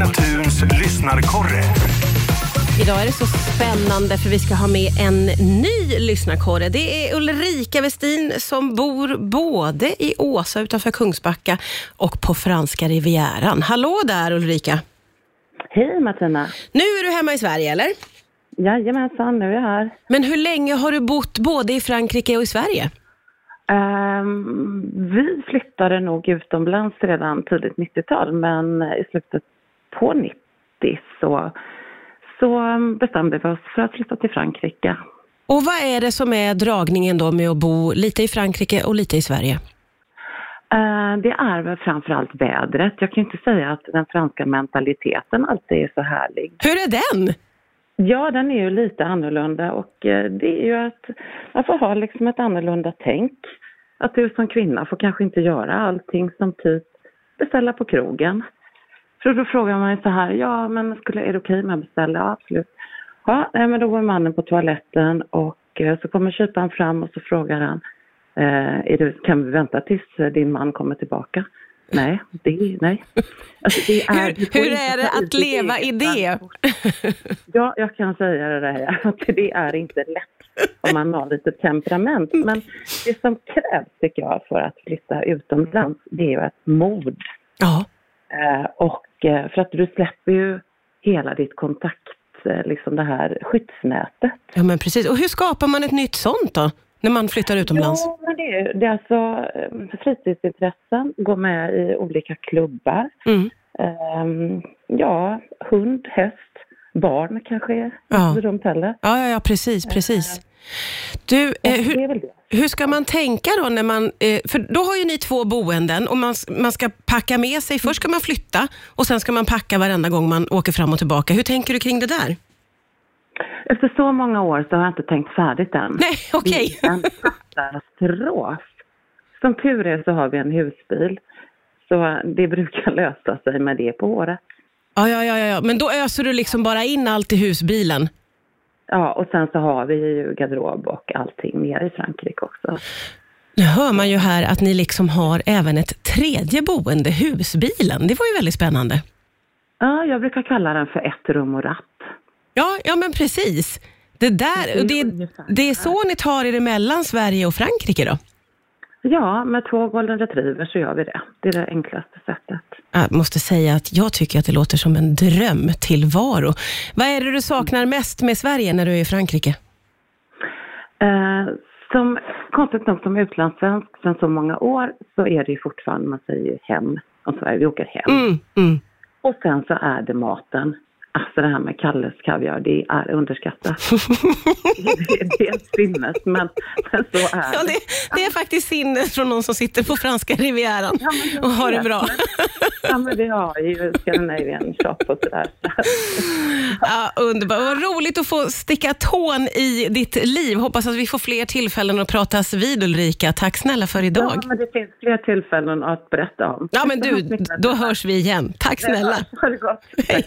Signaturns lyssnarkorre. Idag är det så spännande för vi ska ha med en ny lyssnarkåre. Det är Ulrika Westin som bor både i Åsa utanför Kungsbacka och på franska rivieran. Hallå där Ulrika! Hej Martina! Nu är du hemma i Sverige eller? Jajamensan, nu är jag här. Men hur länge har du bott både i Frankrike och i Sverige? Ehm, vi flyttade nog utomlands redan tidigt 90-tal, men i slutet på 90 så, så bestämde vi oss för att flytta till Frankrike. Och vad är det som är dragningen då med att bo lite i Frankrike och lite i Sverige? Eh, det är väl framförallt vädret. Jag kan inte säga att den franska mentaliteten alltid är så härlig. Hur är den? Ja, den är ju lite annorlunda och eh, det är ju att man får ha liksom ett annorlunda tänk. Att du som kvinna får kanske inte göra allting som typ beställa på krogen. För då frågar man ju så här, ja men skulle, är det okej med att beställa? Ja, absolut. Ja, nej, men då går mannen på toaletten och eh, så kommer kyparen fram och så frågar han, eh, är det, kan vi vänta tills eh, din man kommer tillbaka? Nej, det, nej. Alltså, det är, Hur, hur är det att leva i det? Ja, jag kan säga det där, att det är inte lätt om man har lite temperament. Men det som krävs, tycker jag, för att flytta utomlands, det är ju ett mod. Ja. Eh, och för att du släpper ju hela ditt kontakt, eh, liksom det här skyddsnätet. ja, men precis. Och hur skapar man ett nytt sånt då? När man flyttar utomlands? Ja, men det är, det är alltså eh, fritidsintressen, gå med i olika klubbar. Mm. Ehm, ja, hund, häst, barn kanske är Ja. dumt heller. Ja, ja, ja, precis, precis. Du, eh, hur, hur ska man tänka då när man, eh, för då har ju ni två boenden och man, man ska packa med sig, först ska man flytta och sen ska man packa varenda gång man åker fram och tillbaka. Hur tänker du kring det där? Efter så många år så har jag inte tänkt färdigt än. Nej, okej. Det är en katastrof. Som tur är så har vi en husbil. Så det brukar lösa sig med det på året. Ja, ja, ja, ja, men då öser du liksom bara in allt i husbilen. Ja, och sen så har vi ju garderob och allting nere i Frankrike också. Nu hör man ju här att ni liksom har även ett tredje boende, husbilen. Det var ju väldigt spännande. Ja, jag brukar kalla den för ett rum och ratt. Ja, ja men precis. Det, där, det, ungefär det är så ni tar er emellan Sverige och Frankrike då? Ja, med två golden retrievers så gör vi det. Det är det enklaste sättet. Jag måste säga att jag tycker att det låter som en drömtillvaro. Vad är det du saknar mest med Sverige när du är i Frankrike? Eh, som, konstigt nog som utlandssvensk sedan så många år så är det ju fortfarande, man säger ju hem om Sverige, vi åker hem. Mm, mm. Och sen så är det maten. Alltså det här med Kalles kaviar, det är underskattat. det, det är sinnes, men, men så är Ja, det, det är faktiskt sinne från någon som sitter på franska rivieran Ja, och har det bra. Ja, men vi har ju Scandinavian shop och sådär. Ja, underbart. Vad roligt att få sticka tån i ditt liv. Hoppas att vi får fler tillfällen att pratas vid Ulrika. Tack snälla för idag. Ja, men det finns fler tillfällen att berätta om. Ja, men du, då hörs vi igen. Tack snälla. Ha det gott. Hej.